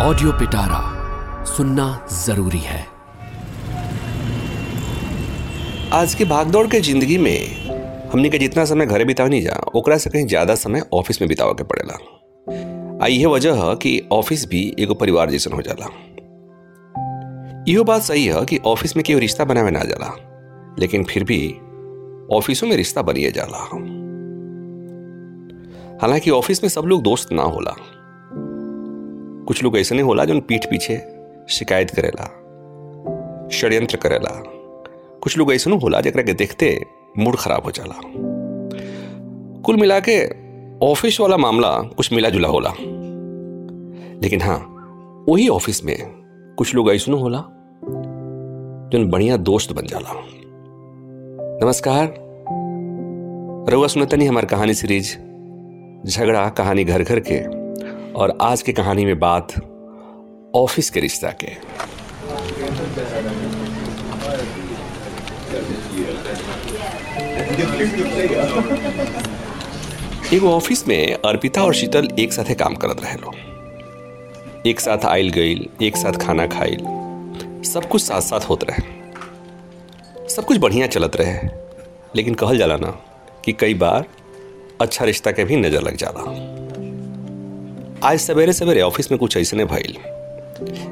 Audio पिटारा सुनना ज़रूरी है। आज की भागदौड़ के ज़िंदगी में हमने के जितना समय घरे बिताव नहीं जा, ओकरा से कहीं ज़्यादा समय ऑफ़िस में बितावे के पड़ेला। आ इहे वजह है कि ऑफ़िस भी एगो परिवार जैसन हो जाला। इहो बात सही है कि ऑफ़िस में केहू रिश्ता बनावे ना जाला, लेकिन फिर भी ऑफिसों में रिश्ता बनिए जाला। हालाँकि ऑफ़िस में सब लोग दोस्त ना होला कुछ लोग ऐसे नहीं होला जो पीठ पीछे शिकायत करेला, षड्यंत्र करेला। कुछ लोग ऐसे होला जरा के देखते मूड खराब हो जाला। कुल मिला के ऑफ़िस वाला मामला कुछ मिला जुला होला। लेकिन हाँ वही ऑफ़िस में कुछ लोग ऐसे होला जो बढ़िया दोस्त बन जाला। नमस्कार। रउआ सुनतनी हमार कहानी सीरीज़, झगड़ा कहानी घर घर के और आज की कहानी में बात ऑफ़िस के रिश्ता के एगो ऑफ़िस में अर्पिता और शीतल एक साथे काम करत रहे लो एक साथ आयल गईल एक साथ खाना खाइल। सब कुछ साथ साथ होत रहे। सब कुछ बढ़िया चलत रहे। लेकिन कहल जाला ना कि कई बार अच्छा रिश्ता के भी नज़र लग जाला। आज सवेरे सवेरे ऑफ़िस में कुछ ऐसे भइल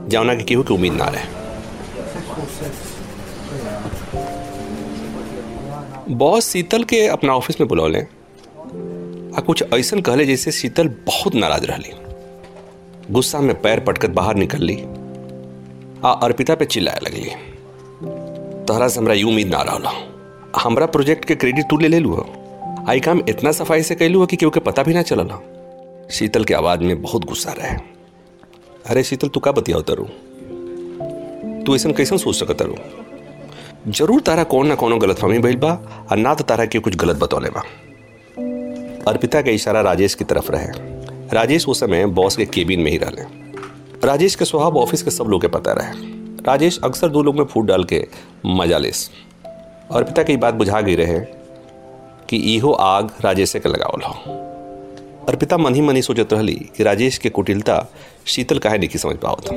जौना के केहू के उम्मीद ना रहे। बॉस शीतल के अपना ऑफ़िस में बुलौले आ, कुछ ऐसा कहले जैसे शीतल बहुत नाराज़ रहली गुस्सा में पैर पटकत बाहर निकल ली। आ, अर्पिता पे चिल्लाए लगली तोहरा से हमरा उम्मीद ना रहा हमरा प्रोजेक्ट के क्रेडिट तू ले ले लू आई काम इतना सफ़ाई से कैलू कि केहू के पता भी ना चल चलल शीतल के आवाज़ में बहुत गुस्सा रहे अरे शीतल, तू का बतियाओ तरु तू ऐसा कैसे सोच सकत तरु ज़रूर तारा कौन ना कोनो गलत फहमी भइल बा, और ना तो तारा के कुछ गलत बतौले बा। अर्पिता का इशारा राजेश की तरफ़ रहे राजेश उस समय बॉस के केबिन में ही रहले राजेश के स्वभाव ऑफ़िस के सब लोग के पता रहे राजेश अक्सर दो लोग में फूट डाल के मज़ा लेस। अर्पिता की बात बुझा गई रहे कि इहो आग राजेश के लगावल हो। अर्पिता मन ही मन ही सोचत रहली कि राजेश के कुटिलता शीतल काहे नहीं समझ पावत।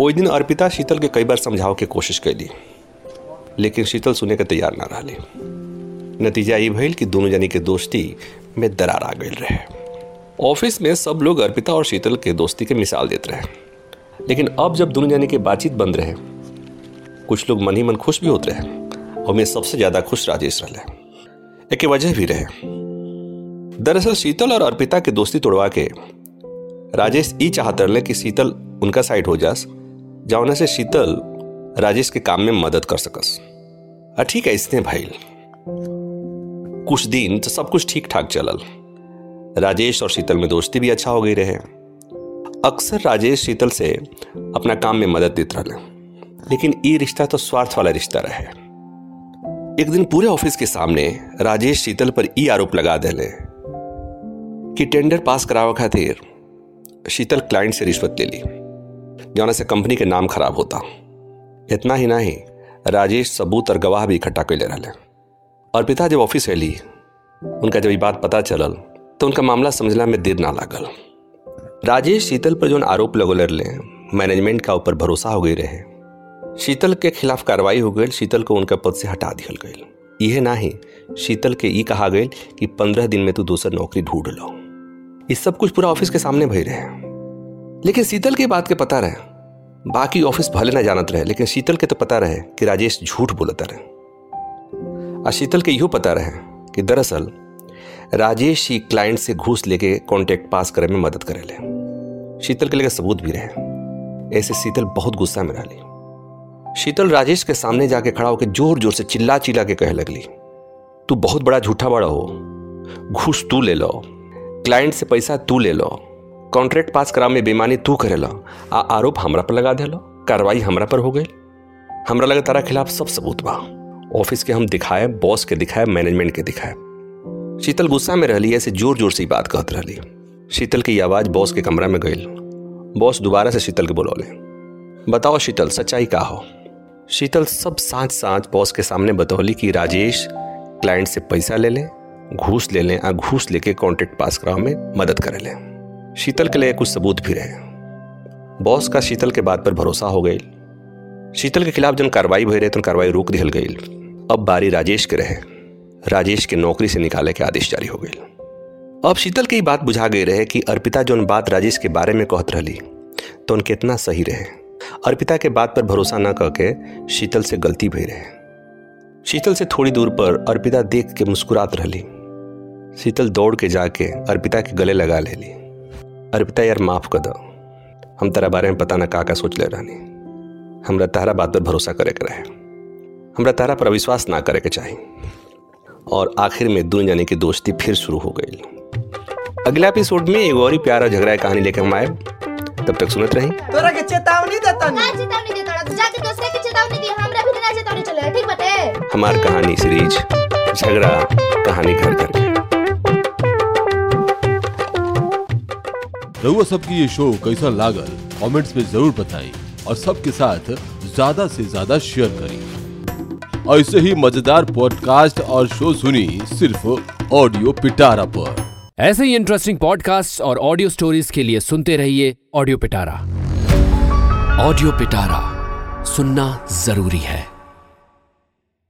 ओई दिन अर्पिता शीतल के कई बार समझाव के कोशिश कैली, लेकिन शीतल सुने के तैयार ना रही नतीजा ये भइल कि दोनों जनी के दोस्ती में दरार आ गई रहे। ऑफ़िस में सब लोग अर्पिता और शीतल के दोस्ती के मिसाल देते रहे। लेकिन अब जब दोनों जनी के बातचीत बंद रहे, कुछ लोग मन ही मन खुश भी होते रहे और मैं सबसे ज़्यादा खुश राजेश रहे एक वजह भी रहे। दरअसल शीतल और अर्पिता के दोस्ती तोड़वा के राजेश ई चाहत रहे कि शीतल उनका साइड हो जास जौना से शीतल राजेश के काम में मदद कर सकस। ठीक है इसने भाई। कुछ दिन तो सब कुछ ठीक ठाक चलल। राजेश और शीतल में दोस्ती भी अच्छा हो गई रहे। अक्सर राजेश शीतल से अपना काम में मदद देते रहे, लेकिन ये रिश्ता तो स्वार्थ वाला रिश्ता रहे। एक दिन पूरे ऑफ़िस के सामने राजेश शीतल पर ई आरोप लगा दिले। कि टेंडर पास करावे खातिर शीतल क्लाइंट से रिश्वत ले ली। जौना से कंपनी के नाम खराब होता। इतना ही नहीं, राजेश सबूत और गवाह भी इकट्ठा कर कैले रहे अर्पिता जब ऑफ़िस अली उनका जब ये बात पता चलल तो उनका मामला समझला में देर ना लागल। राजेश शीतल पर जो आरोप लगोले रहे मैनेजमेंट का ऊपर भरोसा हो गई रहे। शीतल के खिलाफ कार्रवाई हो गई, शीतल को उनका पद से हटा दिया गई यह ना ही शीतल के ई कहा गई कि पंद्रह दिन में तू दूसर नौकरी ढूंढ लो। ये सब कुछ पूरा ऑफ़िस के सामने भई रहे लेकिन शीतल के बात के पता रहे। बाकी ऑफ़िस भले ना जानत रहे, लेकिन शीतल के तो पता रहे कि राजेश झूठ बोलता रहे। और शीतल के इहो पता रहे कि दरअसल, राजेश ही क्लाइंट से घूस लेके कॉन्ट्रैक्ट पास करे में मदद करेले शीतल के लिए सबूत भी रहे। ऐसे शीतल बहुत गुस्सा में रही शीतल राजेश के सामने जाके खड़ा होकर ज़ोर ज़ोर से चिल्ला चिल्ला के कहे लगली, तू बहुत बड़ा झूठा बड़ा हो। घूस तू ले लो। क्लाइंट से पैसा तू ले लो, कॉन्ट्रैक्ट पास करा में बेमानी तू करेला, आ आरोप हमरा पर लगा देलो, कार्रवाई हमरा पर हो गई। हमरा लगे तारा खिलाफ सब सबूत बा। ऑफ़िस के हम दिखाए, बॉस के दिखाए, मैनेजमेंट के दिखाए। शीतल गुस्सा में रहली, ऐसे ज़ोर ज़ोर से बात कहत रहली। शीतल की आवाज़ बॉस के कमरा में गई बॉस दोबारा से शीतल के बोलौले, बताओ शीतल, सच्चाई का हो? शीतल सब सांच सांच बॉस के सामने बतौली कि राजेश क्लाइंट से पैसा ले लें घूस ले लें घूस लेके कॉन्ट्रैक्ट पास करावे में मदद करे लें। शीतल के लिए कुछ सबूत भी रहे बॉस का शीतल के बात पर भरोसा हो गई। शीतल के खिलाफ जन कार्रवाई भई रहे तो कार्रवाई रोक दिहल गई। अब बारी राजेश के रहे। राजेश के नौकरी से निकाले के आदेश जारी हो गई अब शीतल की बात बुझा गई रहे कि अर्पिता जो बात राजेश के बारे में कहत रही तो उनके इतना सही रहे। अर्पिता के बात पर भरोसा न करके शीतल से गलती भई रहे। शीतल से थोड़ी दूर पर अर्पिता देख के मुस्कुरात रही शीतल दौड़ के जाके अर्पिता के गले लगा ले ली। अर्पिता यार माफ़ कर दो। हम तेरा बारे में पता न का का सोच ले रहनी हमरा तारा बात पर भरोसा करे के रहे। हमरा तारा पर अविश्वास ना करे के चाहिए और आखिर में दून जाने की दोस्ती फिर शुरू हो गई। अगला एपिसोड में एक और ही प्यारा झगड़ा कहानी लेकर हम आए। तब तक सुनत रही। तोरा के चेतावनी देता ना चेतावनी देता दूसरे के चेतावनी दी। हमरा भी ना चेतावनी चले ठीक बटे? हमार कहानी सीरीज़ झगड़ा कहानी घर घर रउआ सबकी ये शो कैसा लागल कमेंट्स में ज़रूर बताई और सबके साथ ज़्यादा से ज़्यादा शेयर करें। ऐसे ही मज़ेदार पॉडकास्ट और शो सुनी सिर्फ़ ऑडियो पिटारा पर। ऐसे ही इंटरेस्टिंग पॉडकास्ट और ऑडियो स्टोरीज के लिए सुनते रहिए ऑडियो पिटारा। ऑडियो पिटारा, सुनना ज़रूरी है।